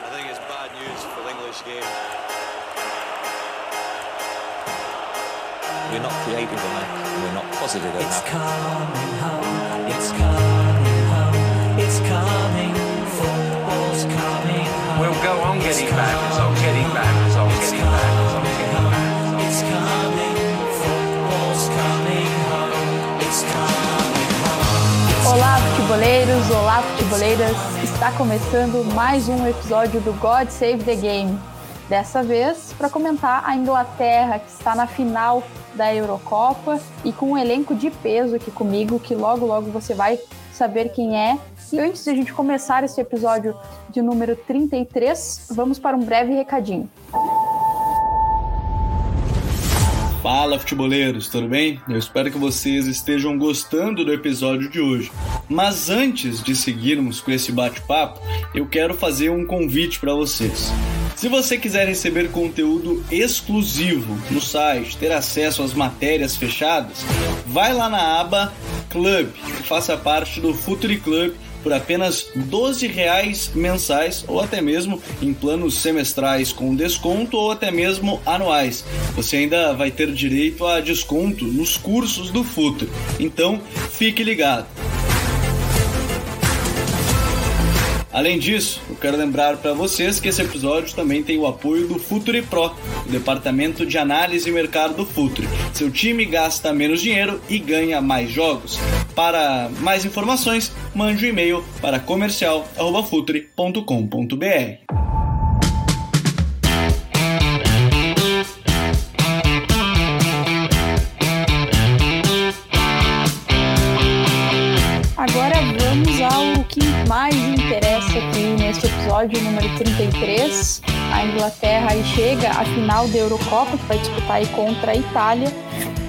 I think it's bad news for the English game. We're not creative enough. We're not positive It's enough. coming home. It's coming home. It's coming. Football's coming home. We'll go on getting back, results futeboleiras! Está começando mais um episódio do God Save the Game. Dessa vez, para comentar a Inglaterra, que está na final da Eurocopa e com um elenco de peso aqui comigo, que logo, logo você vai saber quem é. E antes de a gente começar esse episódio de número 33, vamos para um breve recadinho. Fala futeboleiros, tudo bem? Eu espero que vocês estejam gostando do episódio de hoje. Mas antes de seguirmos com esse bate-papo, eu quero fazer um convite para vocês. Se você quiser receber conteúdo exclusivo no site, ter acesso às matérias fechadas, vai lá na aba Club e faça parte do Futuri Club por apenas 12 reais mensais ou até mesmo em planos semestrais com desconto ou até mesmo anuais. Você ainda vai ter direito a desconto nos cursos do Futuro. Então, fique ligado. Além disso, eu quero lembrar para vocês que esse episódio também tem o apoio do Futuri Pro, o departamento de análise e mercado do Futuri. Seu time gasta menos dinheiro e ganha mais jogos. Para mais informações, mande um e-mail para comercial@futuri.com.br. episódio número 33. A Inglaterra aí chega à final da Eurocopa, que vai disputar aí contra a Itália.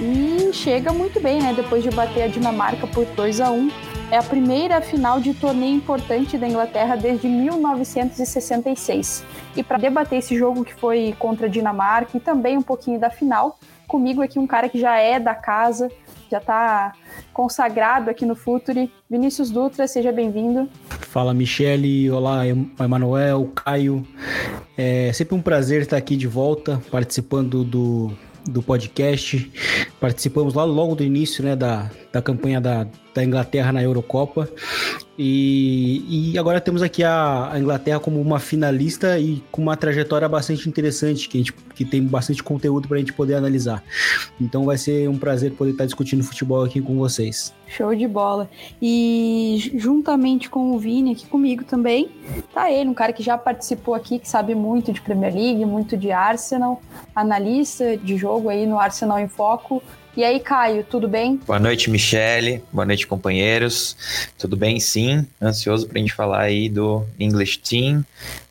E chega muito bem, né? Depois de bater a Dinamarca por 2 a 1 É a primeira final de torneio importante da Inglaterra desde 1966. E para debater esse jogo que foi contra a Dinamarca e também um pouquinho da final, comigo aqui um cara que já é da casa, já está consagrado aqui no Futuri. Vinícius Dutra, seja bem-vindo. Fala Michele, olá Emanuel, Caio. É sempre um prazer estar aqui de volta, participando do, do podcast. Participamos lá logo do início né, da, da campanha da, da Inglaterra na Eurocopa. E, e agora temos aqui a, a Inglaterra como uma finalista e com uma trajetória bastante interessante, que, a gente, que tem bastante conteúdo para a gente poder analisar. Então vai ser um prazer poder estar discutindo futebol aqui com vocês. Show de bola. E juntamente com o Vini aqui comigo também, tá ele, um cara que já participou aqui, que sabe muito de Premier League, muito de Arsenal, analista de jogo aí no Arsenal em Foco. E aí, Caio, tudo bem? Boa noite, Michele. Boa noite, companheiros. Tudo bem, sim. Ansioso para a gente falar aí do English Team.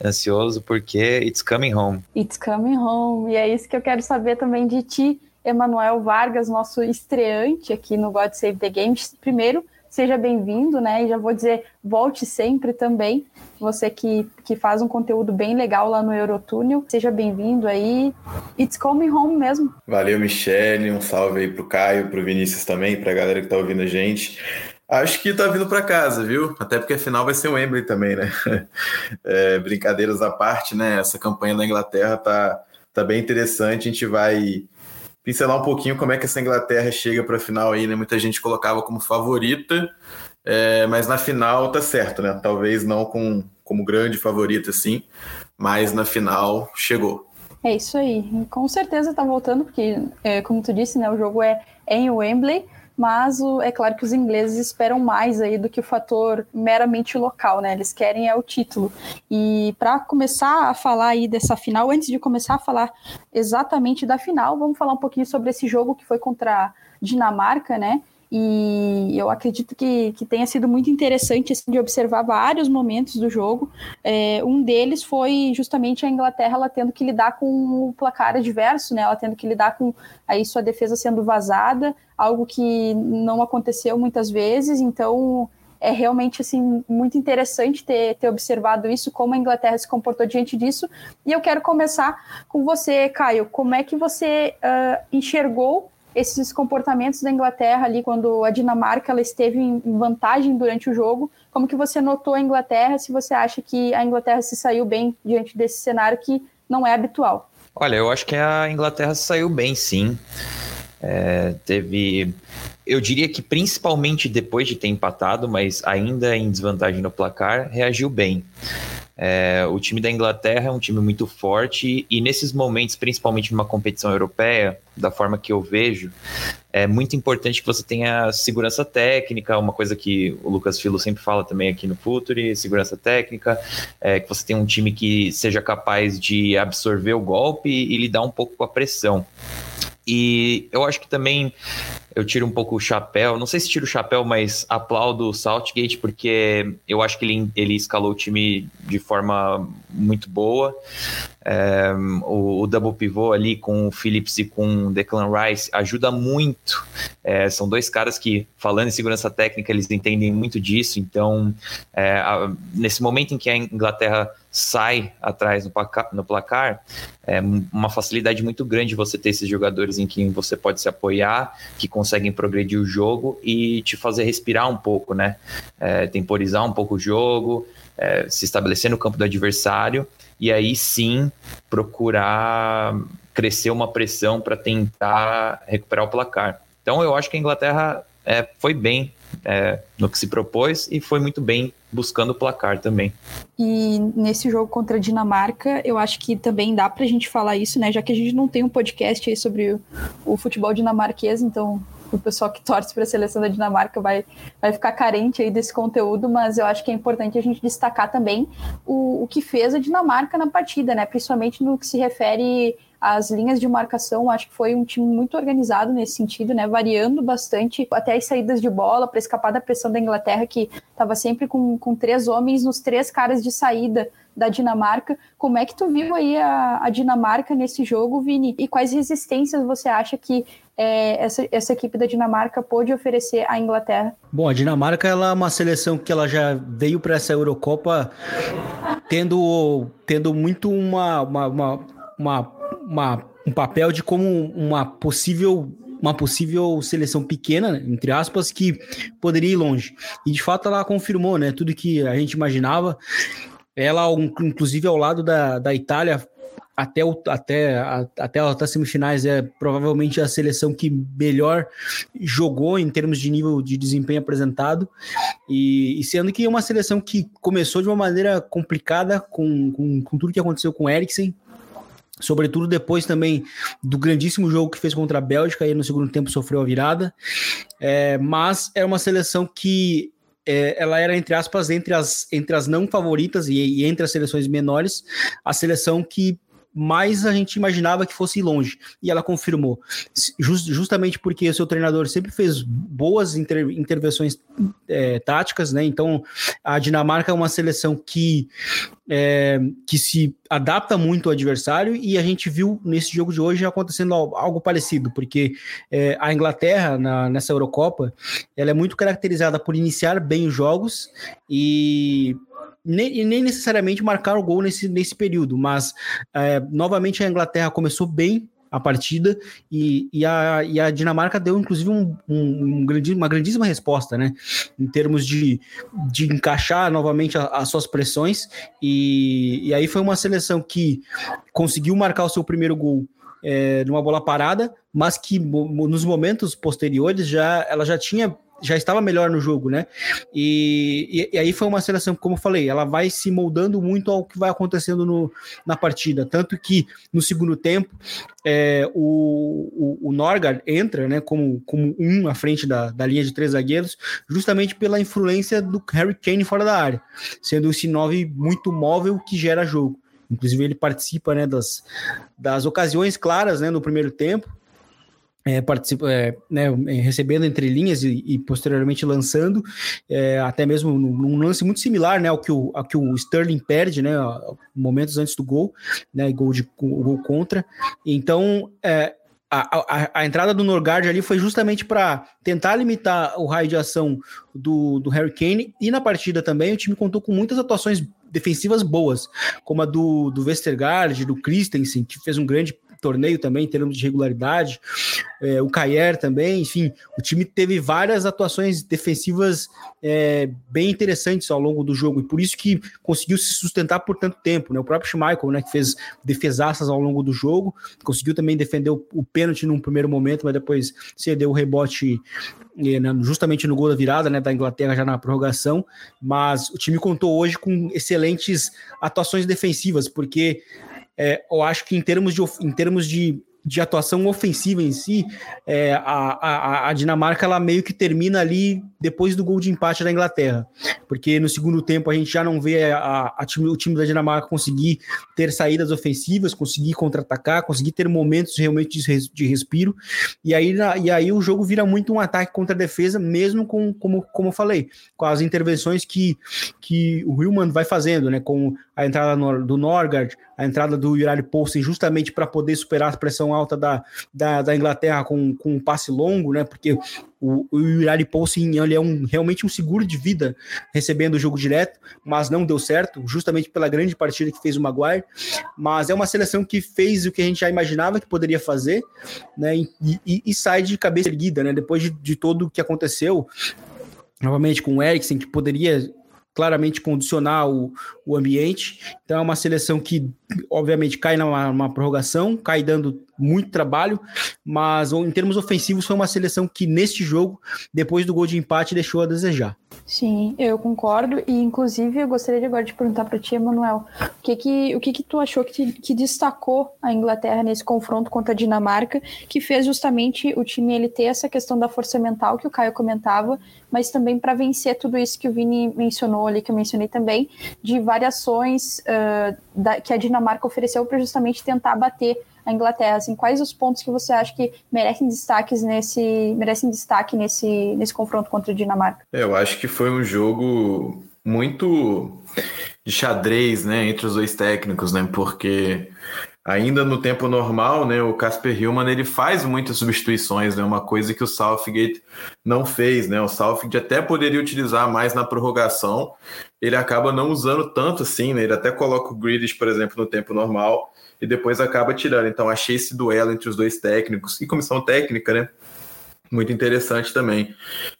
Ansioso porque it's coming home. It's coming home. E é isso que eu quero saber também de ti, Emanuel Vargas, nosso estreante aqui no God Save the Games. Primeiro, seja bem-vindo, né? E já vou dizer, volte sempre também. Você que, que faz um conteúdo bem legal lá no Eurotúnel, seja bem-vindo aí. It's coming home mesmo. Valeu, Michele. Um salve aí pro Caio, pro Vinícius também, pra galera que tá ouvindo a gente. Acho que tá vindo para casa, viu? Até porque a final vai ser o Wembley também, né? É, brincadeiras à parte, né? Essa campanha da Inglaterra tá, tá bem interessante. A gente vai pincelar um pouquinho como é que essa Inglaterra chega para a final aí, né? Muita gente colocava como favorita, é, mas na final tá certo, né? Talvez não com, como grande favorita, assim, mas na final chegou. É isso aí. Com certeza tá voltando, porque, é, como tu disse, né? O jogo é, é em Wembley. Mas o, é claro que os ingleses esperam mais aí do que o fator meramente local, né? Eles querem é o título. E para começar a falar aí dessa final, antes de começar a falar exatamente da final, vamos falar um pouquinho sobre esse jogo que foi contra a Dinamarca, né? E eu acredito que, que tenha sido muito interessante assim, de observar vários momentos do jogo. É, um deles foi justamente a Inglaterra ela tendo que lidar com o placar adverso, né? Ela tendo que lidar com aí sua defesa sendo vazada, algo que não aconteceu muitas vezes. Então é realmente assim muito interessante ter, ter observado isso, como a Inglaterra se comportou diante disso. E eu quero começar com você, Caio. Como é que você uh, enxergou esses comportamentos da Inglaterra ali quando a Dinamarca ela esteve em vantagem durante o jogo. Como que você notou a Inglaterra? Se você acha que a Inglaterra se saiu bem diante desse cenário que não é habitual? Olha, eu acho que a Inglaterra saiu bem, sim. É, teve, eu diria que principalmente depois de ter empatado, mas ainda em desvantagem no placar, reagiu bem. É, o time da Inglaterra é um time muito forte e nesses momentos, principalmente numa competição europeia, da forma que eu vejo, é muito importante que você tenha segurança técnica, uma coisa que o Lucas Filo sempre fala também aqui no Futuri, segurança técnica, é, que você tenha um time que seja capaz de absorver o golpe e lidar um pouco com a pressão. E eu acho que também eu tiro um pouco o chapéu, não sei se tiro o chapéu, mas aplaudo o Southgate, porque eu acho que ele, ele escalou o time de forma muito boa. É, o, o, double pivô ali com o Phillips e com o Declan Rice ajuda muito. É, são dois caras que, falando em segurança técnica, eles entendem muito disso. Então, é, a, nesse momento em que a Inglaterra sai atrás no placar, no placar, é uma facilidade muito grande você ter esses jogadores em quem você pode se apoiar, que conseguem progredir o jogo e te fazer respirar um pouco, né? É, temporizar um pouco o jogo, é, se estabelecer no campo do adversário e aí sim procurar crescer uma pressão para tentar recuperar o placar. Então eu acho que a Inglaterra é, foi bem é, no que se propôs e foi muito bem buscando o placar também. E nesse jogo contra a Dinamarca, eu acho que também dá para a gente falar isso, né? Já que a gente não tem um podcast aí sobre o, o futebol dinamarquês, então o pessoal que torce para a seleção da Dinamarca vai, vai ficar carente aí desse conteúdo, mas eu acho que é importante a gente destacar também o, o que fez a Dinamarca na partida, né? Principalmente no que se refere as linhas de marcação, acho que foi um time muito organizado nesse sentido, né? Variando bastante até as saídas de bola para escapar da pressão da Inglaterra, que estava sempre com, com três homens nos três caras de saída da Dinamarca. Como é que tu viu aí a, a Dinamarca nesse jogo, Vini? E quais resistências você acha que é, essa, essa equipe da Dinamarca pôde oferecer à Inglaterra? Bom, a Dinamarca ela é uma seleção que ela já veio para essa Eurocopa tendo, tendo muito uma, uma, uma, uma uma, um papel de como uma possível uma possível seleção pequena, entre aspas, que poderia ir longe. E de fato ela confirmou, né, tudo que a gente imaginava. Ela, inclusive ao lado da, da Itália, até, o, até, a, até as semifinais é provavelmente a seleção que melhor jogou em termos de nível de desempenho apresentado e, e sendo que é uma seleção que começou de uma maneira complicada com, com, com tudo que aconteceu com o Eriksen sobretudo depois também do grandíssimo jogo que fez contra a Bélgica, aí no segundo tempo sofreu a virada, é, mas é uma seleção que é, ela era, entre aspas, entre as, entre as não favoritas e, e entre as seleções menores, a seleção que mais a gente imaginava que fosse longe. E ela confirmou. Just, justamente porque o seu treinador sempre fez boas inter, intervenções é, táticas, né? Então a Dinamarca é uma seleção que, é, que se adapta muito ao adversário e a gente viu nesse jogo de hoje acontecendo algo parecido, porque é, a Inglaterra, na, nessa Eurocopa, ela é muito caracterizada por iniciar bem os jogos e nem, nem necessariamente marcar o gol nesse, nesse período, mas é, novamente a Inglaterra começou bem a partida e, e, a, e a Dinamarca deu inclusive um, um, um grande, uma grandíssima resposta, né? Em termos de, de encaixar novamente as suas pressões, e, e aí foi uma seleção que conseguiu marcar o seu primeiro gol é, numa bola parada, mas que nos momentos posteriores já ela já tinha já estava melhor no jogo, né? E, e, e, aí foi uma seleção, como eu falei, ela vai se moldando muito ao que vai acontecendo no, na partida. Tanto que no segundo tempo é, o, o, o Norgard entra né, como, como um à frente da, da linha de três zagueiros, justamente pela influência do Harry Kane fora da área, sendo esse nove muito móvel que gera jogo. Inclusive, ele participa né, das, das ocasiões claras né, no primeiro tempo é, participa, é, né, recebendo entre linhas e, e posteriormente lançando, é, até mesmo num, lance muito similar né, ao, que o, ao que o Sterling perde, né, momentos antes do gol, né, gol, de, gol contra. Então, é, a, a, a, entrada do Norgard ali foi justamente para tentar limitar o raio de ação do, do Harry Kane, e na partida também o time contou com muitas atuações defensivas boas, como a do, do Westergaard, do Christensen, que fez um grande torneio também, em termos de regularidade. É, o Cayer também, enfim, o time teve várias atuações defensivas é, bem interessantes ao longo do jogo, e por isso que conseguiu se sustentar por tanto tempo. Né? O próprio Schmeichel, né, que fez defesaças ao longo do jogo, conseguiu também defender o, o pênalti num primeiro momento, mas depois cedeu o rebote né, justamente no gol da virada né, da Inglaterra já na prorrogação, mas o time contou hoje com excelentes atuações defensivas, porque é, eu acho que em termos de, em termos de de atuação ofensiva em si, é, a, a, a, Dinamarca ela meio que termina ali depois do gol de empate da Inglaterra, porque no segundo tempo a gente já não vê a, a time, o time da Dinamarca conseguir ter saídas ofensivas, conseguir contra-atacar, conseguir ter momentos realmente de, de respiro, e aí, e aí o jogo vira muito um ataque contra a defesa, mesmo com, como, como eu falei, com as intervenções que, que o Hillman vai fazendo, né, com a entrada do Norgard, a entrada do Yuri Poulsen justamente para poder superar a pressão alta da, da, da, Inglaterra com, com um passe longo, né? Porque o, o Yuri Poulsen ele é um, realmente um seguro de vida recebendo o jogo direto, mas não deu certo, justamente pela grande partida que fez o Maguire. Mas é uma seleção que fez o que a gente já imaginava que poderia fazer, né? E, e, e sai de cabeça erguida, né? Depois de, de todo o que aconteceu, novamente com o Eriksen, que poderia claramente condicionar o, o ambiente. Então é uma seleção que, obviamente, cai numa, numa prorrogação, cai dando muito trabalho, mas em termos ofensivos foi uma seleção que neste jogo, depois do gol de empate, deixou a desejar. Sim, eu concordo e inclusive eu gostaria de agora de perguntar para ti, Emanuel, o que que o que que tu achou que, que destacou a Inglaterra nesse confronto contra a Dinamarca, que fez justamente o time ele ter essa questão da força mental que o Caio comentava, mas também para vencer tudo isso que o Vini mencionou ali, que eu mencionei também, de variações uh, da, que a Dinamarca ofereceu para justamente tentar bater a Inglaterra. Assim, quais os pontos que você acha que merecem destaques nesse merecem destaque nesse, nesse confronto contra a Dinamarca? É, eu acho que foi um jogo muito de xadrez, né, entre os dois técnicos, né, porque ainda no tempo normal, né, o Casper Hillman ele faz muitas substituições, né, uma coisa que o Southgate não fez, né, o Southgate até poderia utilizar mais na prorrogação, ele acaba não usando tanto assim, né, ele até coloca o Grealish, por exemplo, no tempo normal, e depois acaba tirando. Então, achei esse duelo entre os dois técnicos e comissão técnica, né? Muito interessante também.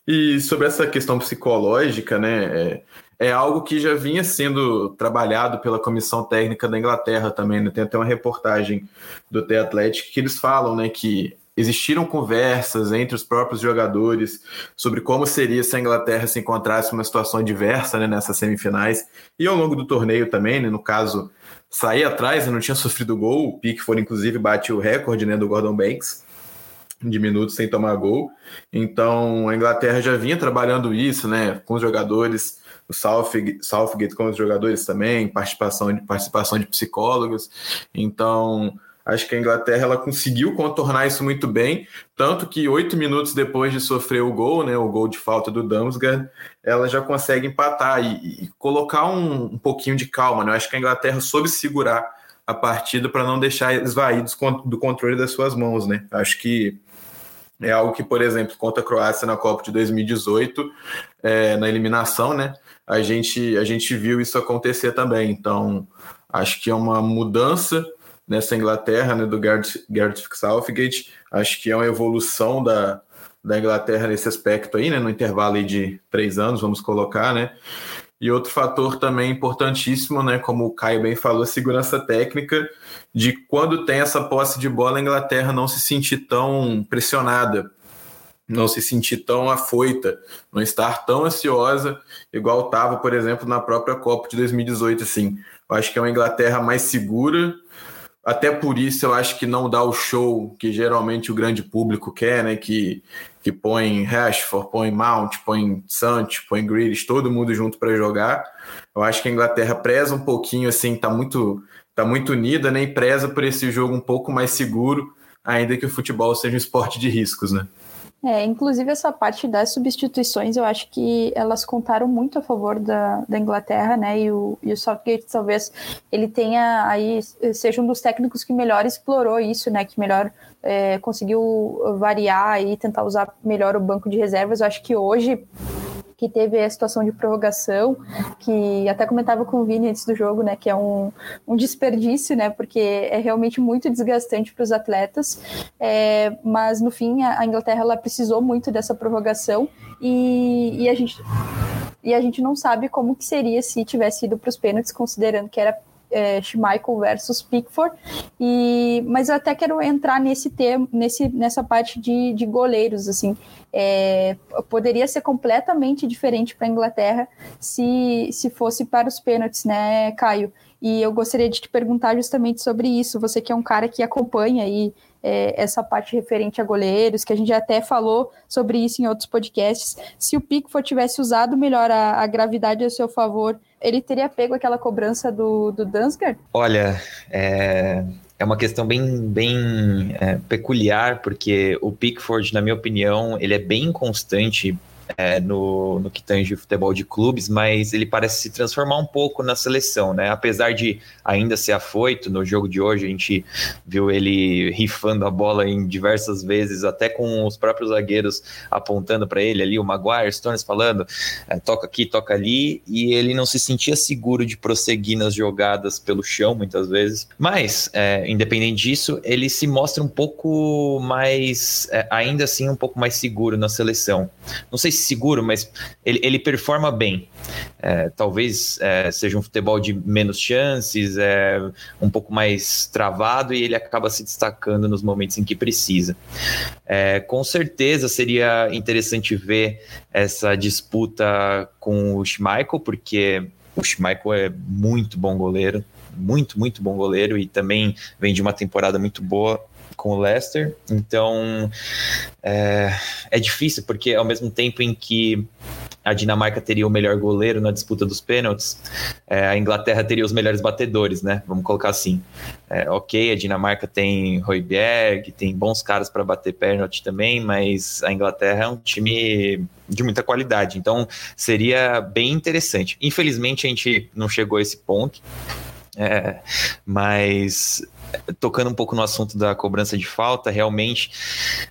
E sobre essa questão psicológica, né? É, algo que já vinha sendo trabalhado pela comissão técnica da Inglaterra também. Né? Tem até uma reportagem do The Athletic que eles falam, né? Que existiram conversas entre os próprios jogadores sobre como seria se a Inglaterra se encontrasse numa situação adversa né, nessas semifinais e ao longo do torneio também, né, no caso sair atrás, não tinha sofrido gol. O Pickford, inclusive, bate o recorde né, do Gordon Banks de minutos sem tomar gol. Então a Inglaterra já vinha trabalhando isso, né, com os jogadores, o Southgate, Southgate com os jogadores também, participação de participação de psicólogos. Então Acho que a Inglaterra ela conseguiu contornar isso muito bem, tanto que oito minutos depois de sofrer o gol, né, o gol de falta do Damsgaard, ela já consegue empatar e, e colocar um, um, pouquinho de calma. Né? Eu acho que a Inglaterra soube segurar a partida para não deixar esvaídos do controle das suas mãos. Né? Acho que é algo que, por exemplo, contra a Croácia na Copa de 2018, é, na eliminação, né, a gente, a gente viu isso acontecer também. Então, acho que é uma mudança nessa Inglaterra, né, do Gareth, Gareth Southgate. Acho que é uma evolução da, da Inglaterra nesse aspecto aí, né, no intervalo aí de três anos, vamos colocar, né. E outro fator também importantíssimo, né, como o Caio bem falou, segurança técnica, de quando tem essa posse de bola, a Inglaterra não se sentir tão pressionada, não se sentir tão afoita, não estar tão ansiosa, igual estava, por exemplo, na própria Copa de 2018, assim. Eu acho que é uma Inglaterra mais segura, até por isso eu acho que não dá o show que geralmente o grande público quer, né? Que, que põe Rashford, põe Mount, põe Santos, põe Grealish, todo mundo junto para jogar. Eu acho que a Inglaterra preza um pouquinho, assim, tá muito, tá muito unida, né? E preza por esse jogo um pouco mais seguro, ainda que o futebol seja um esporte de riscos, né? É, inclusive essa parte das substituições, eu acho que elas contaram muito a favor da, da Inglaterra, né? E o, e o Southgate talvez ele tenha aí seja um dos técnicos que melhor explorou isso, né? Que melhor é, conseguiu variar e tentar usar melhor o banco de reservas. Eu acho que hoje que teve a situação de prorrogação, que até comentava com o Vini antes do jogo, né, que é um, um desperdício, né, porque é realmente muito desgastante para os atletas, é, mas no fim a, Inglaterra ela precisou muito dessa prorrogação e, e a gente e a gente não sabe como que seria se tivesse ido para os pênaltis, considerando que era é, Schmeichel versus Pickford. E, mas eu até quero entrar nesse tema, nesse, nessa parte de, de goleiros, assim. É, poderia ser completamente diferente para a Inglaterra se, se fosse para os pênaltis, né, Caio? E eu gostaria de te perguntar justamente sobre isso. Você que é um cara que acompanha aí é, essa parte referente a goleiros, que a gente até falou sobre isso em outros podcasts. Se o Pickford tivesse usado melhor a, a gravidade a seu favor, ele teria pego aquela cobrança do, do Dunsgaard? Olha, é, é uma questão bem, bem é, peculiar, porque o Pickford, na minha opinião, ele é bem constante é, no, no que tange futebol de clubes, mas ele parece se transformar um pouco na seleção, né? Apesar de ainda ser afoito, no jogo de hoje a gente viu ele rifando a bola em diversas vezes, até com os próprios zagueiros apontando para ele ali, o Maguire, Stones falando, é, toca aqui, toca ali, e ele não se sentia seguro de prosseguir nas jogadas pelo chão, muitas vezes. Mas, é, independente disso, ele se mostra um pouco mais, é, ainda assim, um pouco mais seguro na seleção. Não sei se seguro, mas ele, ele performa bem. É, talvez é, seja um futebol de menos chances, é um pouco mais travado e ele acaba se destacando nos momentos em que precisa. É, com certeza seria interessante ver essa disputa com o Schmeichel, porque o Schmeichel é muito bom goleiro, muito, muito bom goleiro e também vem de uma temporada muito boa com o Leicester. Então é, é difícil, porque ao mesmo tempo em que a Dinamarca teria o melhor goleiro na disputa dos pênaltis, é, a Inglaterra teria os melhores batedores, né? Vamos colocar assim. É, ok, a Dinamarca tem Royberg, tem bons caras para bater pênalti também, mas a Inglaterra é um time de muita qualidade, então seria bem interessante. Infelizmente a gente não chegou a esse ponto. É, mas tocando um pouco no assunto da cobrança de falta, realmente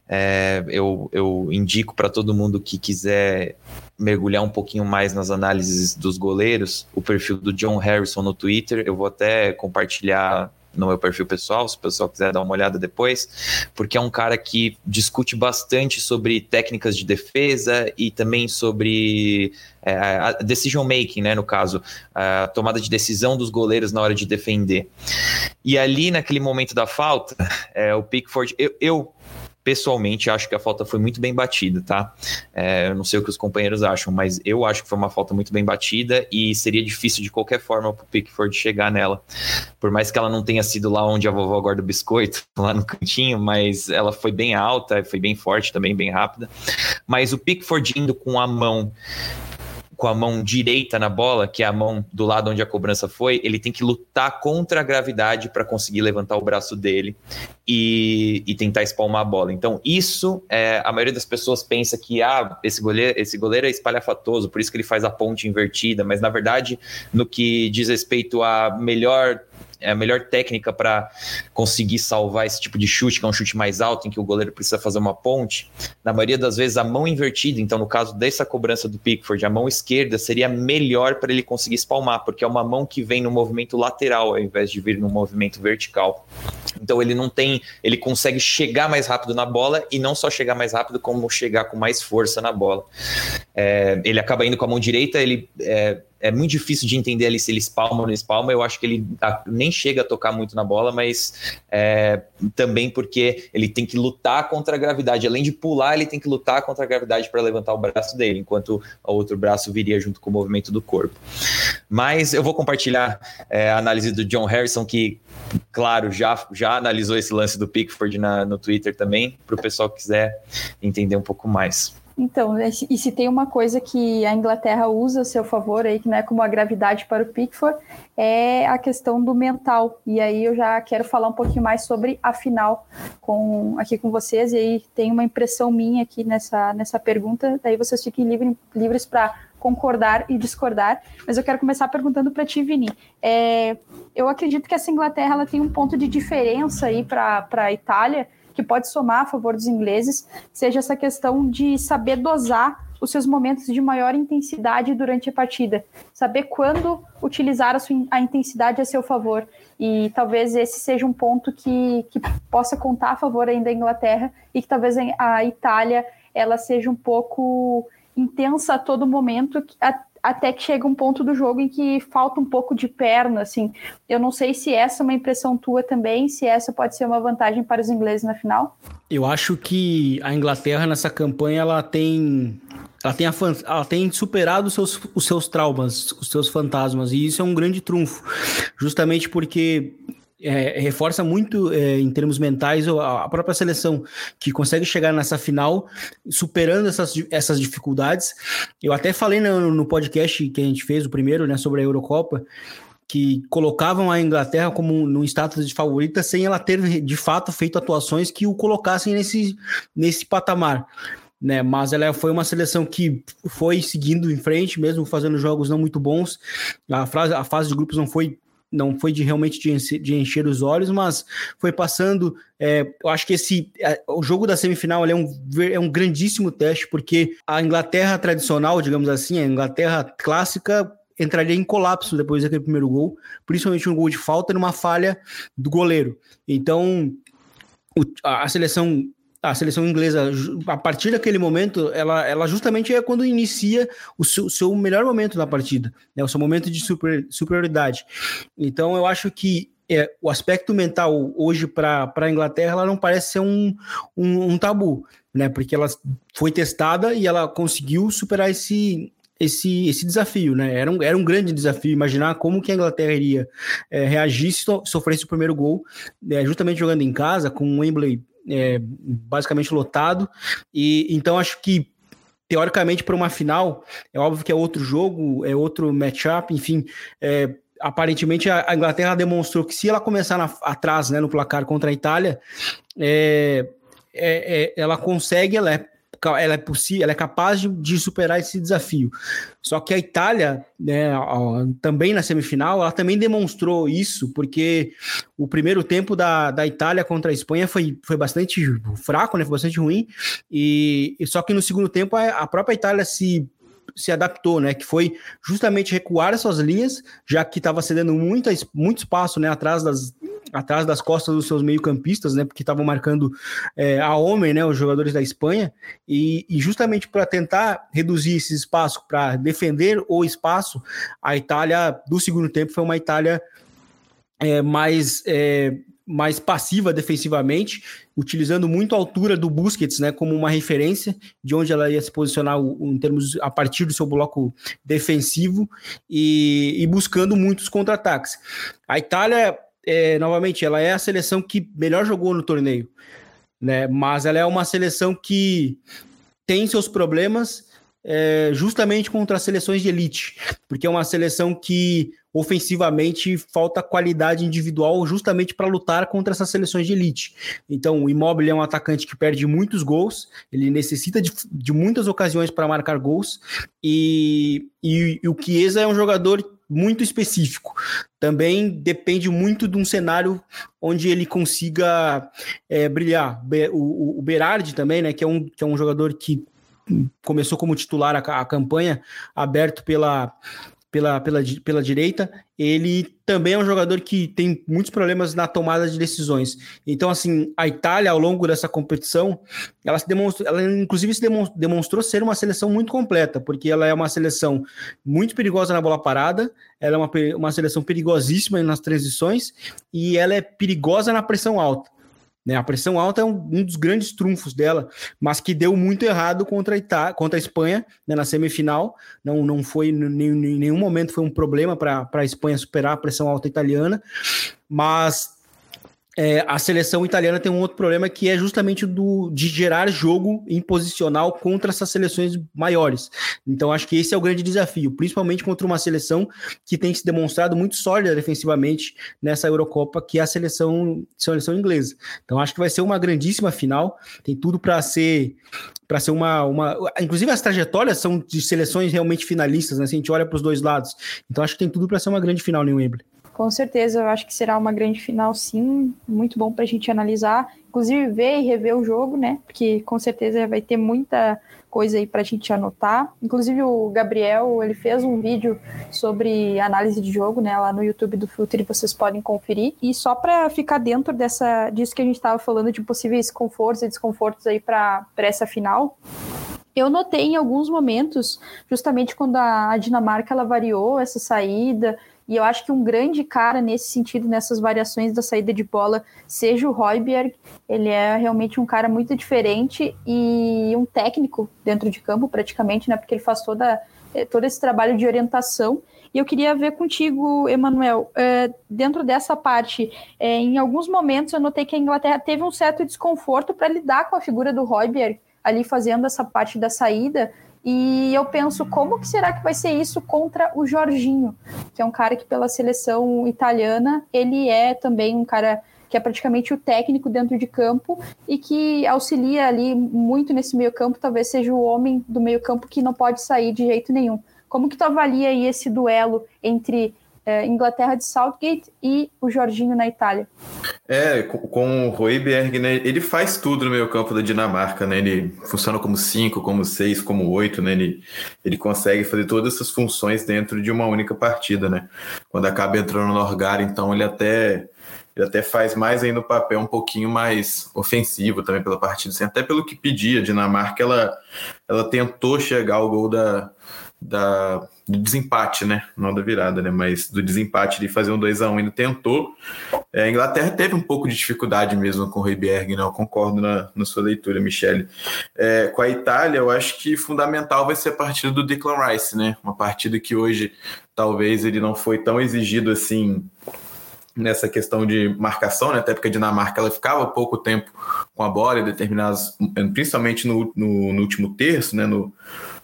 é, eu, eu indico para todo mundo que quiser mergulhar um pouquinho mais nas análises dos goleiros, o perfil do John Harrison no Twitter. Eu vou até compartilhar no meu perfil pessoal, se o pessoal quiser dar uma olhada depois, porque é um cara que discute bastante sobre técnicas de defesa e também sobre é, decision making, né, no caso, a tomada de decisão dos goleiros na hora de defender. E ali, naquele momento da falta, é, o Pickford, eu, eu pessoalmente acho que a falta foi muito bem batida, tá? É, eu não sei o que os companheiros acham, mas eu acho que foi uma falta muito bem batida e seria difícil de qualquer forma pro Pickford chegar nela. Por mais que ela não tenha sido lá onde a vovó guarda o biscoito, lá no cantinho, mas ela foi bem alta, foi bem forte também, bem rápida. Mas o Pickford indo com a mão com a mão direita na bola, que é a mão do lado onde a cobrança foi, ele tem que lutar contra a gravidade para conseguir levantar o braço dele e, e, tentar espalmar a bola. Então, isso, é, a maioria das pessoas pensa que ah, esse, goleiro, esse goleiro é espalhafatoso, por isso que ele faz a ponte invertida, mas na verdade, no que diz respeito a melhor é a melhor técnica para conseguir salvar esse tipo de chute, que é um chute mais alto, em que o goleiro precisa fazer uma ponte. Na maioria das vezes, a mão invertida, então no caso dessa cobrança do Pickford, a mão esquerda seria melhor para ele conseguir espalmar, porque é uma mão que vem no movimento lateral, ao invés de vir no movimento vertical. Então ele não tem, ele consegue chegar mais rápido na bola e não só chegar mais rápido, como chegar com mais força na bola. É, ele acaba indo com a mão direita, ele é, é muito difícil de entender ali se ele espalma ou não espalma. Eu acho que ele nem chega a tocar muito na bola, mas é, também porque ele tem que lutar contra a gravidade. Além de pular, ele tem que lutar contra a gravidade para levantar o braço dele, enquanto o outro braço viria junto com o movimento do corpo. Mas eu vou compartilhar é, a análise do John Harrison, que, claro, já, já analisou esse lance do Pickford na, no Twitter também, para o pessoal que quiser entender um pouco mais. Então, e se tem uma coisa que a Inglaterra usa a seu favor aí, que não é como a gravidade para o Pickford, é a questão do mental. E aí eu já quero falar um pouquinho mais sobre a final com, aqui com vocês, e aí tem uma impressão minha aqui nessa, nessa pergunta, daí vocês fiquem livre, livres para concordar e discordar, mas eu quero começar perguntando para ti, Vini. É, eu acredito que essa Inglaterra ela tem um ponto de diferença aí para a Itália, que pode somar a favor dos ingleses, seja essa questão de saber dosar os seus momentos de maior intensidade durante a partida. Saber quando utilizar a, sua, a intensidade a seu favor. E talvez esse seja um ponto que, que possa contar a favor ainda da Inglaterra e que talvez a Itália ela seja um pouco intensa a todo momento, até que chega um ponto do jogo em que falta um pouco de perna, assim. Eu não sei se essa é uma impressão tua também, se essa pode ser uma vantagem para os ingleses na final. Eu acho que a Inglaterra nessa campanha ela tem ela tem, ela tem superado os seus, os seus traumas, os seus fantasmas, e isso é um grande trunfo, justamente porque é, reforça muito é, em termos mentais a, própria seleção que consegue chegar nessa final superando essas, essas dificuldades. Eu até falei no, no podcast que a gente fez, o primeiro, né, sobre a Eurocopa, que colocavam a Inglaterra como num status de favorita sem ela ter de fato feito atuações que o colocassem nesse, nesse patamar. Né, mas ela foi uma seleção que foi seguindo em frente, mesmo fazendo jogos não muito bons. A, frase, a fase de grupos não foi não foi de realmente de encher, de encher os olhos, mas foi passando. É, eu acho que esse é, o jogo da semifinal é um, é um grandíssimo teste, porque a Inglaterra tradicional, digamos assim, a Inglaterra clássica entraria em colapso depois daquele primeiro gol, principalmente um gol de falta numa falha do goleiro. Então, o, a, a seleção a seleção inglesa, a partir daquele momento, ela, ela justamente é quando inicia o seu, seu melhor momento na partida, né? o seu momento de super, superioridade. Então, eu acho que é, o aspecto mental hoje para a Inglaterra ela não parece ser um, um, um, tabu, né? Porque ela foi testada e ela conseguiu superar esse, esse, esse desafio, né? Era um, era um grande desafio imaginar como que a Inglaterra iria é, reagir se sofresse o primeiro gol, é, justamente jogando em casa, com o Wembley é, basicamente lotado. E então acho que teoricamente para uma final é óbvio que é outro jogo, é outro matchup, enfim. É, aparentemente a Inglaterra demonstrou que se ela começar na, atrás, né, no placar contra a Itália, é, é, é ela consegue, ela é ela é possível, ela é capaz de, de, superar esse desafio. Só que a Itália, né, também na semifinal, ela também demonstrou isso, porque o primeiro tempo da, da Itália contra a Espanha foi, foi bastante fraco, né, foi bastante ruim, e, e só que no segundo tempo a, a própria Itália se se adaptou, né? Que foi justamente recuar suas linhas, já que estava cedendo muito, muito espaço, né? Atrás das, atrás das costas dos seus meio-campistas, né? Porque estavam marcando é, a homem, né? Os jogadores da Espanha, e, e justamente para tentar reduzir esse espaço, para defender o espaço, a Itália do segundo tempo foi uma Itália é, mais é, mais passiva defensivamente, utilizando muito a altura do Busquets, né, como uma referência de onde ela ia se posicionar em termos a partir do seu bloco defensivo e, e buscando muitos contra-ataques. A Itália, é, novamente, ela é a seleção que melhor jogou no torneio, né, mas ela é uma seleção que tem seus problemas é, justamente contra as seleções de elite, porque é uma seleção que ofensivamente falta qualidade individual justamente para lutar contra essas seleções de elite. Então, o Immobile é um atacante que perde muitos gols, ele necessita de, de muitas ocasiões para marcar gols, e, e, e o Chiesa é um jogador muito específico. Também depende muito de um cenário onde ele consiga é, brilhar. O, o Berardi também, né, que é um, que é um jogador que começou como titular a, a campanha, aberto pela, pela, pela, pela direita, ele também é um jogador que tem muitos problemas na tomada de decisões. Então, assim, a Itália, ao longo dessa competição, ela se demonstrou, ela inclusive se demonstrou, ser uma seleção muito completa, porque ela é uma seleção muito perigosa na bola parada, ela é uma, uma seleção perigosíssima nas transições e ela é perigosa na pressão alta. Né? A pressão alta é um, um, dos grandes trunfos dela, mas que deu muito errado contra a, Ita contra a Espanha né, na semifinal. Não, não foi em nenhum momento foi um problema para a Espanha superar a pressão alta italiana, mas é, a seleção italiana tem um outro problema que é justamente do de gerar jogo imposicional contra essas seleções maiores. Então acho que esse é o grande desafio, principalmente contra uma seleção que tem se demonstrado muito sólida defensivamente nessa Eurocopa, que é a seleção seleção inglesa. Então acho que vai ser uma grandíssima final, tem tudo para ser para ser uma, uma. Inclusive, as trajetórias são de seleções realmente finalistas, né? Se a gente olha para os dois lados. Então, acho que tem tudo para ser uma grande final em Wembley. Com certeza, eu acho que será uma grande final, sim. Muito bom para a gente analisar, inclusive ver e rever o jogo, né? Porque com certeza vai ter muita coisa aí para a gente anotar. Inclusive o Gabriel, ele fez um vídeo sobre análise de jogo, né, lá no YouTube do Futre, vocês podem conferir. E só para ficar dentro dessa disso que a gente estava falando de possíveis confortos e desconfortos aí para essa final, eu notei em alguns momentos, justamente quando a Dinamarca ela variou essa saída, e eu acho que um grande cara nesse sentido, nessas variações da saída de bola, seja o Royberg. Ele é realmente um cara muito diferente e um técnico dentro de campo, praticamente, né? Porque ele faz toda, eh, todo esse trabalho de orientação. E eu queria ver contigo, Emanuel, é, dentro dessa parte, é, em alguns momentos eu notei que a Inglaterra teve um certo desconforto para lidar com a figura do Royberg ali fazendo essa parte da saída, e eu penso, como que será que vai ser isso contra o Jorginho, que é um cara que pela seleção italiana, ele é também um cara que é praticamente o técnico dentro de campo e que auxilia ali muito nesse meio campo, talvez seja o homem do meio campo que não pode sair de jeito nenhum. Como que tu avalia aí esse duelo entre é, Inglaterra de Southgate e o Jorginho na Itália. É, com, com o Royberg, né? Ele faz tudo no meio campo da Dinamarca, né? Ele funciona como cinco, como seis, como oito, né? Ele, ele consegue fazer todas essas funções dentro de uma única partida, né? Quando acaba entrando no Norgar, então ele até ele até faz mais ainda o papel um pouquinho mais ofensivo também pela partida, assim, até pelo que pedia. A Dinamarca ela, ela tentou chegar ao gol da, da, do desempate, né? Não da virada, né? Mas do desempate de fazer um 2 a 1 ainda tentou. É, a Inglaterra teve um pouco de dificuldade mesmo com o Reiberg, né? Eu concordo na, na sua leitura, Michele. É, com a Itália, eu acho que fundamental vai ser a partida do Declan Rice, né? Uma partida que hoje talvez ele não foi tão exigido assim nessa questão de marcação, né? até porque a Dinamarca ela ficava pouco tempo com a bola em determinadas, principalmente no, no, no último terço, né? no,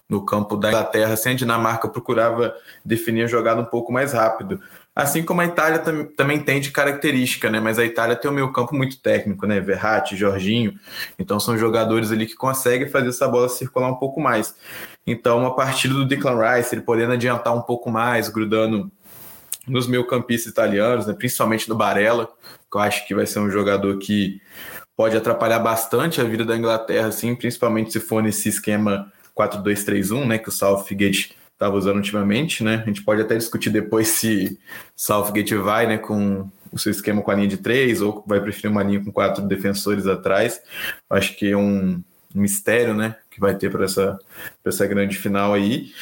no campo da Inglaterra, sem a Dinamarca procurava definir a jogada um pouco mais rápido. Assim como a Itália tam também tem de característica, né? Mas a Itália tem o meio campo muito técnico, né? Verratti, Jorginho. Então são jogadores ali que conseguem fazer essa bola circular um pouco mais. Então, uma partida do Declan Rice, ele podendo adiantar um pouco mais, grudando nos meio-campistas italianos, né? principalmente no Barella, que eu acho que vai ser um jogador que pode atrapalhar bastante a vida da Inglaterra, assim, principalmente se for nesse esquema 4-2-3-1, né, que o Southgate estava usando ultimamente, né? A gente pode até discutir depois se Southgate vai, né, com o seu esquema com a linha de três ou vai preferir uma linha com quatro defensores atrás. Acho que é um mistério, né, que vai ter para essa, essa grande final aí.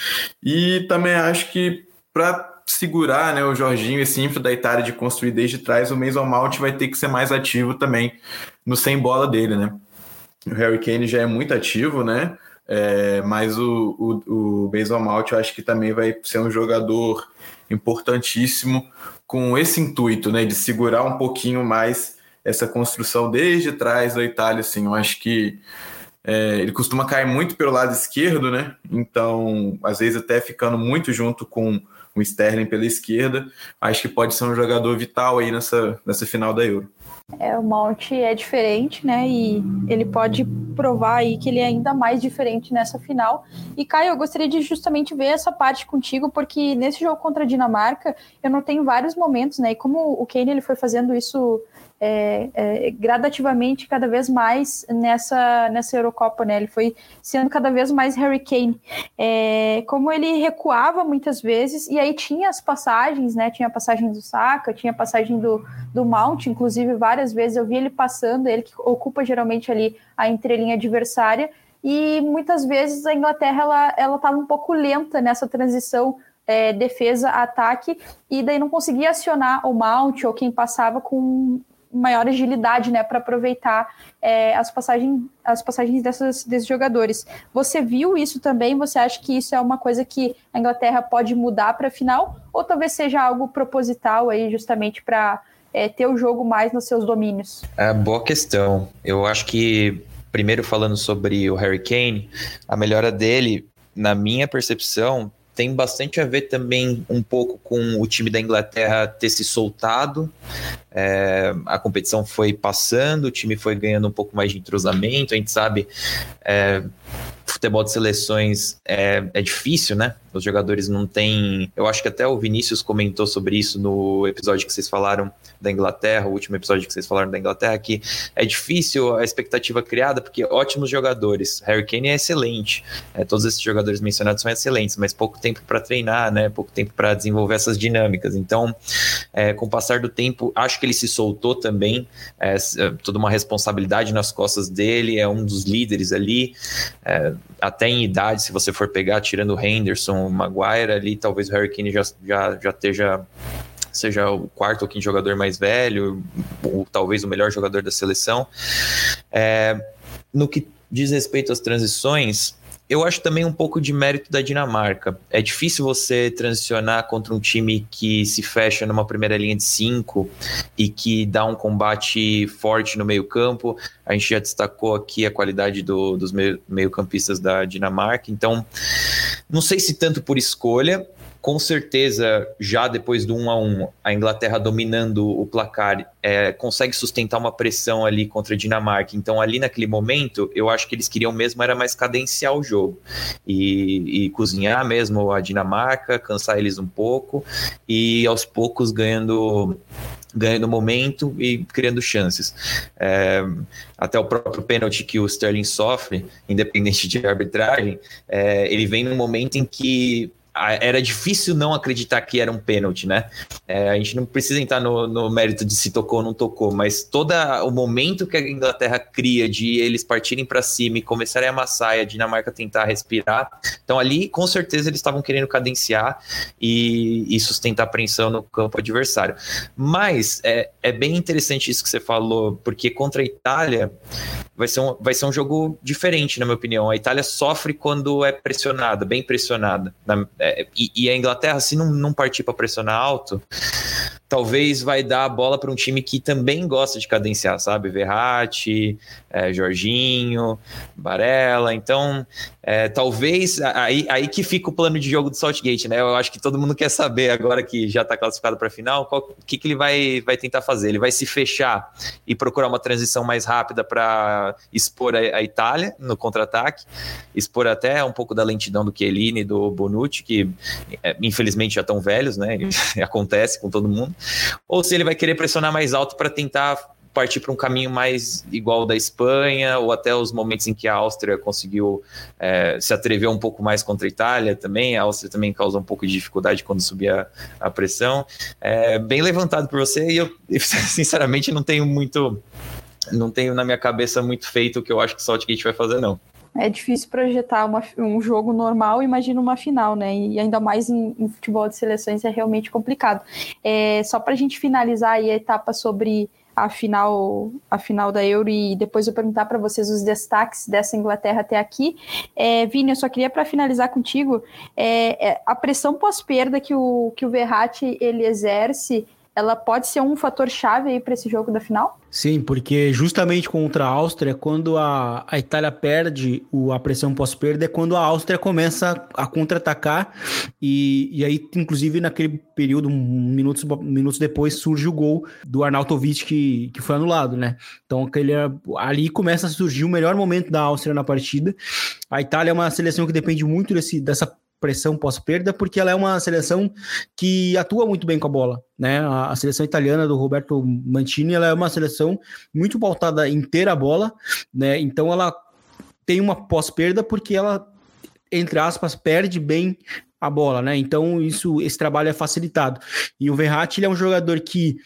E também acho que para segurar, né, o Jorginho, esse ímpeto da Itália de construir desde trás, o Mason Mount vai ter que ser mais ativo também no sem bola dele, né? O Harry Kane já é muito ativo, né? É, mas o, o, o eu acho que também vai ser um jogador importantíssimo com esse intuito, né, de segurar um pouquinho mais essa construção desde trás da Itália, assim, eu acho que é, ele costuma cair muito pelo lado esquerdo, né, então às vezes até ficando muito junto com o Sterling pela esquerda, acho que pode ser um jogador vital aí nessa, nessa final da Euro. É, o Mount é diferente, né? E ele pode provar aí que ele é ainda mais diferente nessa final. E Caio, eu gostaria de justamente ver essa parte contigo, porque nesse jogo contra a Dinamarca, eu não tenho vários momentos, né? E como o Kane ele foi fazendo isso é, é, gradativamente cada vez mais nessa, nessa Eurocopa, né? Ele foi sendo cada vez mais Harry Kane. É, como ele recuava muitas vezes, e aí tinha as passagens, né? Tinha a passagem do Saka, tinha a passagem do, do Mount, inclusive várias vezes eu vi ele passando, ele que ocupa geralmente ali a entrelinha adversária, e muitas vezes a Inglaterra ela ela estava um pouco lenta nessa transição é, defesa ataque e daí não conseguia acionar o Mount ou quem passava com maior agilidade, né, para aproveitar é, as, passagens, as passagens dessas, desses jogadores. Você viu isso também? Você acha que isso é uma coisa que a Inglaterra pode mudar para a final? Ou talvez seja algo proposital aí, justamente para é, ter o jogo mais nos seus domínios? É, boa questão. Eu acho que, primeiro falando sobre o Harry Kane, a melhora dele, na minha percepção, tem bastante a ver também um pouco com o time da Inglaterra ter se soltado. É, a competição foi passando, o time foi ganhando um pouco mais de entrosamento. A gente sabe, é, futebol de seleções é, é difícil, né? Os jogadores não têm. Eu acho que até o Vinícius comentou sobre isso no episódio que vocês falaram da Inglaterra, o último episódio que vocês falaram da Inglaterra, que é difícil a expectativa criada, porque ótimos jogadores. Harry Kane é excelente. É, todos esses jogadores mencionados são excelentes, mas pouco tempo para treinar, né? Pouco tempo para desenvolver essas dinâmicas. Então, é, com o passar do tempo, acho que ele se soltou também. É, é toda uma responsabilidade nas costas dele, é um dos líderes ali. É, até em idade, se você for pegar, tirando o Henderson, o Maguire ali, talvez o Harry Kane já, já, já esteja seja o quarto ou quinto jogador mais velho, ou talvez o melhor jogador da seleção. É, no que diz respeito às transições, eu acho também um pouco de mérito da Dinamarca. É difícil você transicionar contra um time que se fecha numa primeira linha de cinco e que dá um combate forte no meio-campo. A gente já destacou aqui a qualidade do, dos meio-campistas da Dinamarca. Então, não sei se tanto por escolha, com certeza, já depois do 1 a 1 a Inglaterra dominando o placar é, consegue sustentar uma pressão ali contra a Dinamarca. Então, ali naquele momento, eu acho que eles queriam mesmo era mais cadenciar o jogo e, e cozinhar mesmo a Dinamarca, cansar eles um pouco e aos poucos ganhando ganhando momento e criando chances. É, até o próprio pênalti que o Sterling sofre, independente de arbitragem, é, ele vem num momento em que era difícil não acreditar que era um pênalti, né? É, a gente não precisa entrar no, no, mérito de se tocou ou não tocou, mas todo o momento que a Inglaterra cria de eles partirem para cima e começarem a amassar e a Dinamarca tentar respirar, então ali com certeza eles estavam querendo cadenciar e, e sustentar a apreensão no campo adversário. Mas é, é bem interessante isso que você falou, porque contra a Itália vai ser, um, vai ser um jogo diferente, na minha opinião. A Itália sofre quando é pressionada, bem pressionada. Na, é, e, e, a Inglaterra, se não, não partir para pressionar alto, talvez vai dar a bola para um time que também gosta de cadenciar, sabe? Verratti, é, Jorginho, Barella. Então, é, talvez aí, aí que fica o plano de jogo do Saltgate, né? Eu acho que todo mundo quer saber agora que já está classificado para a final, o que, que ele vai, vai tentar fazer. Ele vai se fechar e procurar uma transição mais rápida para expor a, a, Itália no contra-ataque, expor até um pouco da lentidão do Chiellini e do Bonucci, que é, infelizmente já estão velhos, né? Acontece com todo mundo ou se ele vai querer pressionar mais alto para tentar partir para um caminho mais igual da Espanha, ou até os momentos em que a Áustria conseguiu é, se atrever um pouco mais contra a Itália também. A Áustria também causou um pouco de dificuldade quando subia a pressão. É, bem levantado por você, e eu, sinceramente, não tenho muito. Não tenho na minha cabeça muito feito o que eu acho que o Saltgate vai fazer, não é difícil projetar uma, um jogo normal, imagina uma final, né? E ainda mais em, em futebol de seleções é realmente complicado. É, só para a gente finalizar aí a etapa sobre a final, a final da Euro e depois eu perguntar para vocês os destaques dessa Inglaterra até aqui. É, Vini, eu só queria para finalizar contigo é, é, a pressão pós-perda que o, que o Verratti ele exerce ela pode ser um fator chave aí para esse jogo da final? Sim, porque justamente contra a Áustria, quando a, a Itália perde o, a pressão pós-perda, é quando a Áustria começa a contra-atacar e, e aí, inclusive, naquele período, minutos, minutos depois, surge o gol do Arnautovic que, que foi anulado, né? Então, aquele, ali começa a surgir o melhor momento da Áustria na partida. A Itália é uma seleção que depende muito desse, dessa pressão pós-perda, porque ela é uma seleção que atua muito bem com a bola, né? A, a, seleção italiana do Roberto Mantini, ela é uma seleção muito pautada em ter a bola, né? Então ela tem uma pós-perda porque ela, entre aspas, perde bem a bola, né? Então isso, esse trabalho é facilitado. E o Verratti, ele é um jogador que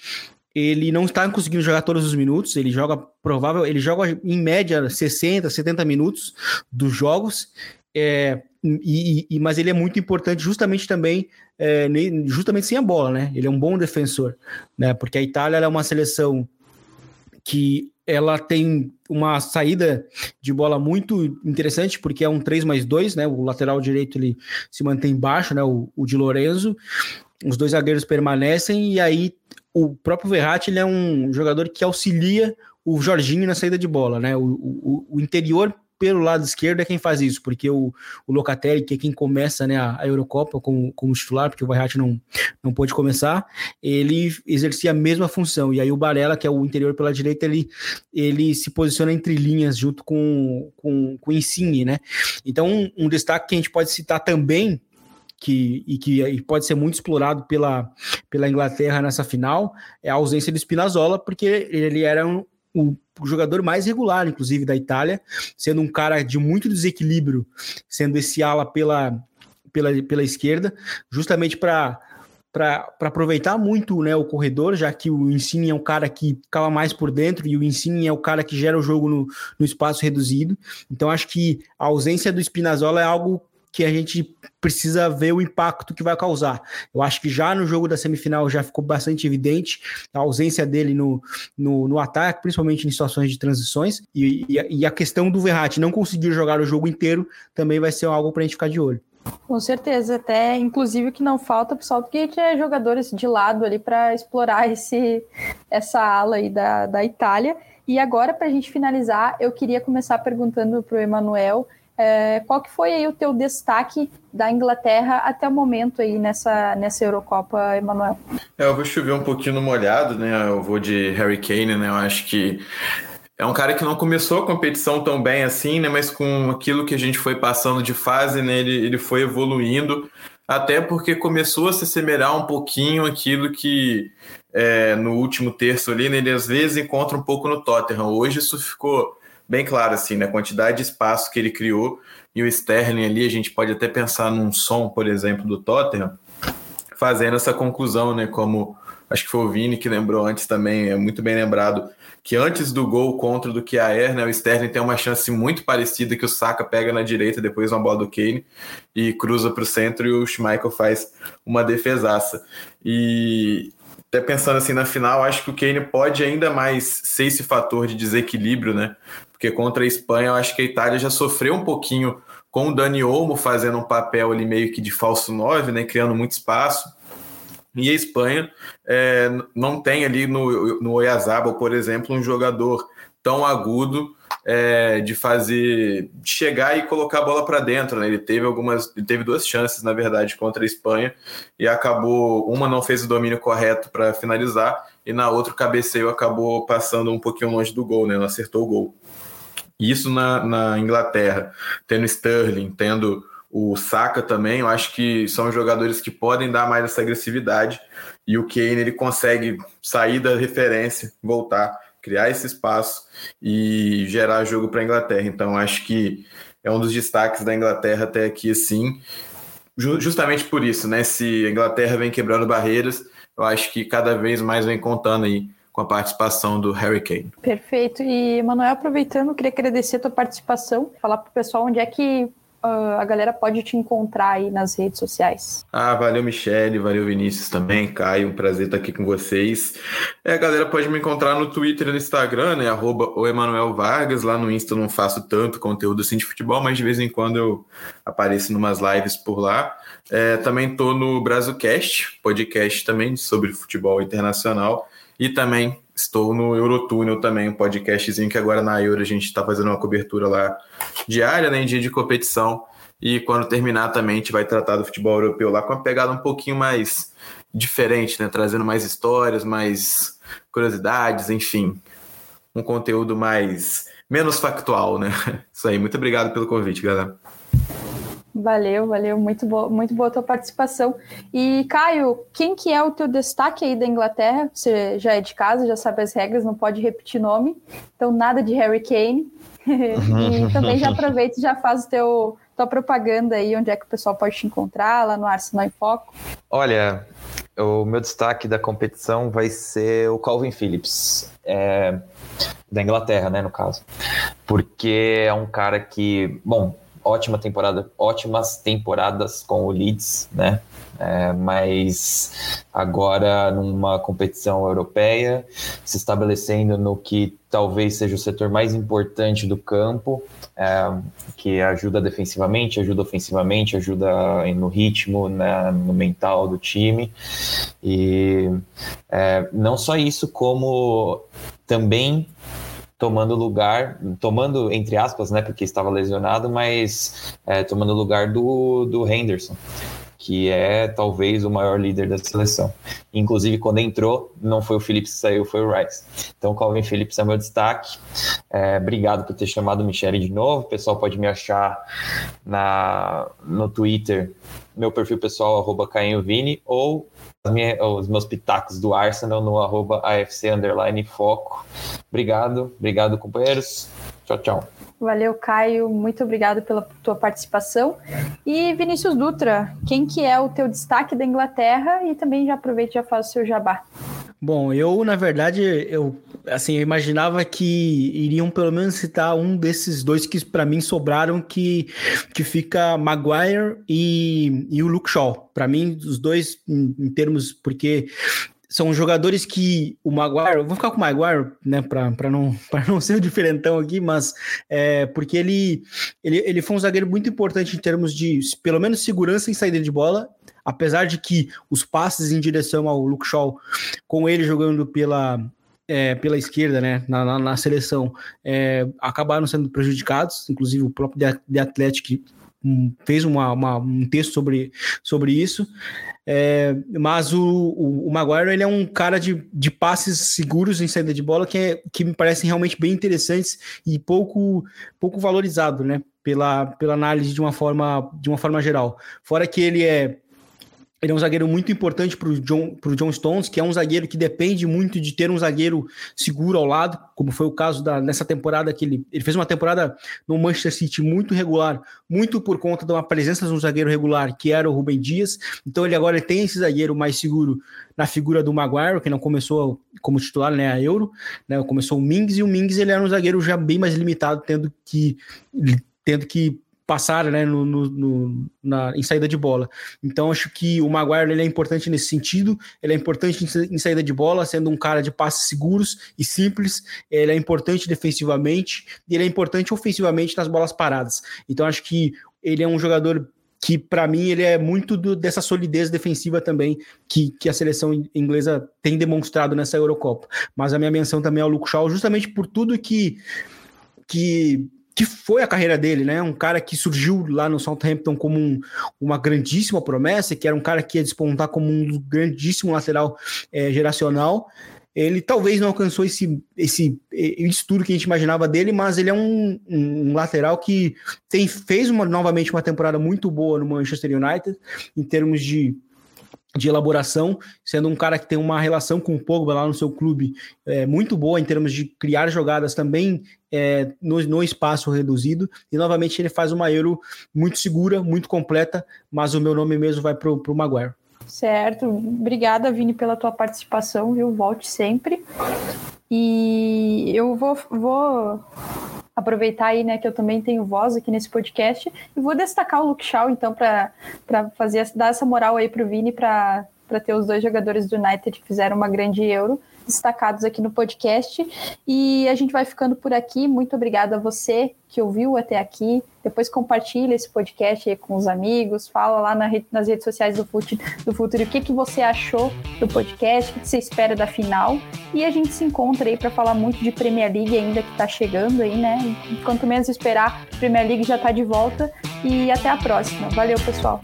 ele não está conseguindo jogar todos os minutos, ele joga provável, ele joga em média 60, 70 minutos dos jogos. É, e, e, mas ele é muito importante justamente também, é, justamente sem a bola, né? Ele é um bom defensor, né? Porque a Itália é uma seleção que ela tem uma saída de bola muito interessante, porque é um 3 mais 2, né? O lateral direito ele se mantém baixo, né? O, o de Lorenzo. Os dois zagueiros permanecem, e aí o próprio Verratti ele é um jogador que auxilia o Jorginho na saída de bola, né? O, o, o interior pelo lado esquerdo é quem faz isso, porque o, o Locatelli, que é quem começa né, a, a Eurocopa como, como titular, porque o Verratti não, não pôde começar, ele exercia a mesma função. E aí o Barella, que é o interior pela direita, ele, ele se posiciona entre linhas junto com, com, com o Insigne, né? Então, um, um destaque que a gente pode citar também que, e que e pode ser muito explorado pela, pela Inglaterra nessa final é a ausência do Spinazzola, porque ele era um, o jogador mais regular, inclusive, da Itália, sendo um cara de muito desequilíbrio, sendo esse ala pela, pela, pela esquerda, justamente para para aproveitar muito né, o corredor, já que o Insigne é um cara que ficava mais por dentro e o Insigne é o cara que gera o jogo no, no espaço reduzido. Então acho que a ausência do Spinazzola é algo que a gente precisa ver o impacto que vai causar. Eu acho que já no jogo da semifinal já ficou bastante evidente a ausência dele no, no, no ataque, principalmente em situações de transições, e, e, e a questão do Verratti não conseguir jogar o jogo inteiro também vai ser algo para a gente ficar de olho. Com certeza, até inclusive que não falta, pessoal, porque tinha jogadores de lado ali para explorar esse, essa ala aí da, da Itália. E agora, para a gente finalizar, eu queria começar perguntando para o Emanuel é, qual que foi aí o teu destaque da Inglaterra até o momento aí nessa, nessa Eurocopa, Emanuel? É, eu vou chover um pouquinho no molhado, né? Eu vou de Harry Kane, né? Eu acho que é um cara que não começou a competição tão bem assim, né? Mas com aquilo que a gente foi passando de fase, né? Ele, ele foi evoluindo, até porque começou a se assemelhar um pouquinho aquilo que é, no último terço ali, né? Ele às vezes encontra um pouco no Tottenham. Hoje isso ficou bem claro, assim, né? A quantidade de espaço que ele criou e o Sterling ali, a gente pode até pensar num som, por exemplo, do Tottenham, fazendo essa conclusão, né? Como acho que foi o Vini que lembrou antes também, é muito bem lembrado, que antes do gol contra do Air, né, o Sterling tem uma chance muito parecida que o Saka pega na direita, depois uma bola do Kane e cruza para o centro e o Schmeichel faz uma defesaça. E até pensando assim na final, acho que o Kane pode ainda mais ser esse fator de desequilíbrio, né? Porque contra a Espanha eu acho que a Itália já sofreu um pouquinho com o Dani Olmo fazendo um papel ali meio que de falso 9, né, criando muito espaço. E a Espanha é, não tem ali no, no Oyarzabal, por exemplo, um jogador tão agudo é, de fazer de chegar e colocar a bola para dentro. Né? Ele teve algumas, ele teve duas chances na verdade contra a Espanha e acabou uma não fez o domínio correto para finalizar e na outra o cabeceio acabou passando um pouquinho longe do gol, né? Não acertou o gol. Isso na, na Inglaterra, tendo Sterling, tendo o Saka também, eu acho que são jogadores que podem dar mais essa agressividade e o Kane ele consegue sair da referência, voltar, criar esse espaço e gerar jogo para a Inglaterra. Então acho que é um dos destaques da Inglaterra até aqui assim, justamente por isso, né? Se a Inglaterra vem quebrando barreiras, eu acho que cada vez mais vem contando aí com a participação do Harry Kane. Perfeito. E, Manuel, aproveitando, queria agradecer a tua participação, falar para o pessoal onde é que uh, a galera pode te encontrar aí nas redes sociais. Ah, valeu, Michele, valeu, Vinícius também, Caio, um prazer estar aqui com vocês. É, a galera pode me encontrar no Twitter e no Instagram, né, arroba o Emanuel Vargas, lá no Insta eu não faço tanto conteúdo assim de futebol, mas de vez em quando eu apareço em umas lives por lá. É, também estou no Brasilcast, podcast também sobre futebol internacional, e também estou no Eurotúnel também, um podcastzinho que agora na Euro a gente está fazendo uma cobertura lá diária, né, em dia de competição. E quando terminar também a gente vai tratar do futebol europeu lá com uma pegada um pouquinho mais diferente, né, trazendo mais histórias, mais curiosidades, enfim, um conteúdo mais menos factual, né? Isso aí. Muito obrigado pelo convite, galera. Valeu, valeu, muito boa, muito boa a tua participação. E Caio, quem que é o teu destaque aí da Inglaterra? Você já é de casa, já sabe as regras, não pode repetir nome. Então nada de Harry Kane. e também já aproveita e já faz o teu tua propaganda aí, onde é que o pessoal pode te encontrar lá no Arsenal em Foco. Olha, o meu destaque da competição vai ser o Calvin Phillips. É, da Inglaterra, né, no caso. Porque é um cara que, bom, ótima temporada, ótimas temporadas com o Leeds, né? É, mas agora numa competição europeia, se estabelecendo no que talvez seja o setor mais importante do campo, é, que ajuda defensivamente, ajuda ofensivamente, ajuda no ritmo, né, no mental do time. E é, não só isso, como também tomando lugar, tomando entre aspas, né, porque estava lesionado, mas é, tomando lugar do, do Henderson, que é talvez o maior líder da seleção. Inclusive, quando entrou, não foi o Phillips que saiu, foi o Rice. Então, Calvin Phillips é meu destaque. É, obrigado por ter chamado o Michele de novo. O pessoal pode me achar na, no Twitter, meu perfil pessoal, arroba Vini, ou os meus pitacos do Arsenal no arroba AFC foco. Obrigado, obrigado, companheiros. Tchau, tchau. Valeu, Caio. Muito obrigado pela tua participação. E Vinícius Dutra, quem que é o teu destaque da Inglaterra? E também já aproveita e já faz o seu jabá. Bom, eu, na verdade, eu assim, eu imaginava que iriam pelo menos citar um desses dois que para mim sobraram, que, que fica Maguire e, e o Luke Shaw. Para mim, os dois, em, em termos, porque são jogadores que o Maguire, vou ficar com o Maguire, né, para não, não ser o diferentão aqui, mas é, porque ele, ele, ele foi um zagueiro muito importante em termos de, pelo menos, segurança em saída de bola, apesar de que os passes em direção ao Luke Shaw, com ele jogando pela, é, pela esquerda, né, na, na, na seleção, é, acabaram sendo prejudicados, inclusive o próprio The Athletic fez uma, uma, um texto sobre, sobre isso. É, mas o, o, o, Maguire ele é um cara de, de passes seguros em saída de bola que, é, que me parecem realmente bem interessantes e pouco, pouco valorizado, né? Pela, pela análise de uma forma de uma forma geral. Fora que ele é ele é um zagueiro muito importante para o John, John Stones, que é um zagueiro que depende muito de ter um zagueiro seguro ao lado, como foi o caso da, nessa temporada que ele, ele fez uma temporada no Manchester City muito regular, muito por conta de uma presença de um zagueiro regular, que era o Rubem Dias. Então ele agora tem esse zagueiro mais seguro na figura do Maguire, que não começou como titular né, a Euro, né, começou o Mings, e o Mings ele era um zagueiro já bem mais limitado, tendo que tendo que passar né, no, no, no, na, em saída de bola. Então, acho que o Maguire ele é importante nesse sentido, ele é importante em, saída de bola, sendo um cara de passes seguros e simples, ele é importante defensivamente e ele é importante ofensivamente nas bolas paradas. Então, acho que ele é um jogador que para mim ele é muito do, dessa solidez defensiva também que, que a seleção inglesa tem demonstrado nessa Eurocopa. Mas a minha menção também é ao Luke Shaw, justamente por tudo que que que foi a carreira dele, né? Um cara que surgiu lá no Southampton como um, uma grandíssima promessa, que era um cara que ia despontar como um grandíssimo lateral é, geracional. Ele talvez não alcançou esse, esse, esse tudo que a gente imaginava dele, mas ele é um, um, lateral que tem, fez uma, novamente uma temporada muito boa no Manchester United, em termos de de elaboração, sendo um cara que tem uma relação com o Pogba lá no seu clube é, muito boa em termos de criar jogadas também é, no, no, espaço reduzido. E novamente ele faz uma Euro muito segura, muito completa, mas o meu nome mesmo vai para o Maguire. Certo, obrigada Vini pela tua participação, viu? Volte sempre. E eu vou, vou aproveitar aí, né, que eu também tenho voz aqui nesse podcast. E vou destacar o Luke Shaw, então, para fazer dar essa moral aí pro Vini para ter os dois jogadores do United que fizeram uma grande Euro destacados aqui no podcast. E a gente vai ficando por aqui. Muito obrigada a você que ouviu até aqui. Depois compartilha esse podcast com os amigos, fala lá na nas redes sociais do Futuro, do Futuro o que, que você achou do podcast, o que você espera da final. E a gente se encontra aí para falar muito de Premier League ainda que está chegando aí, né? Quanto menos esperar, Premier League já está de volta. E até a próxima. Valeu, pessoal.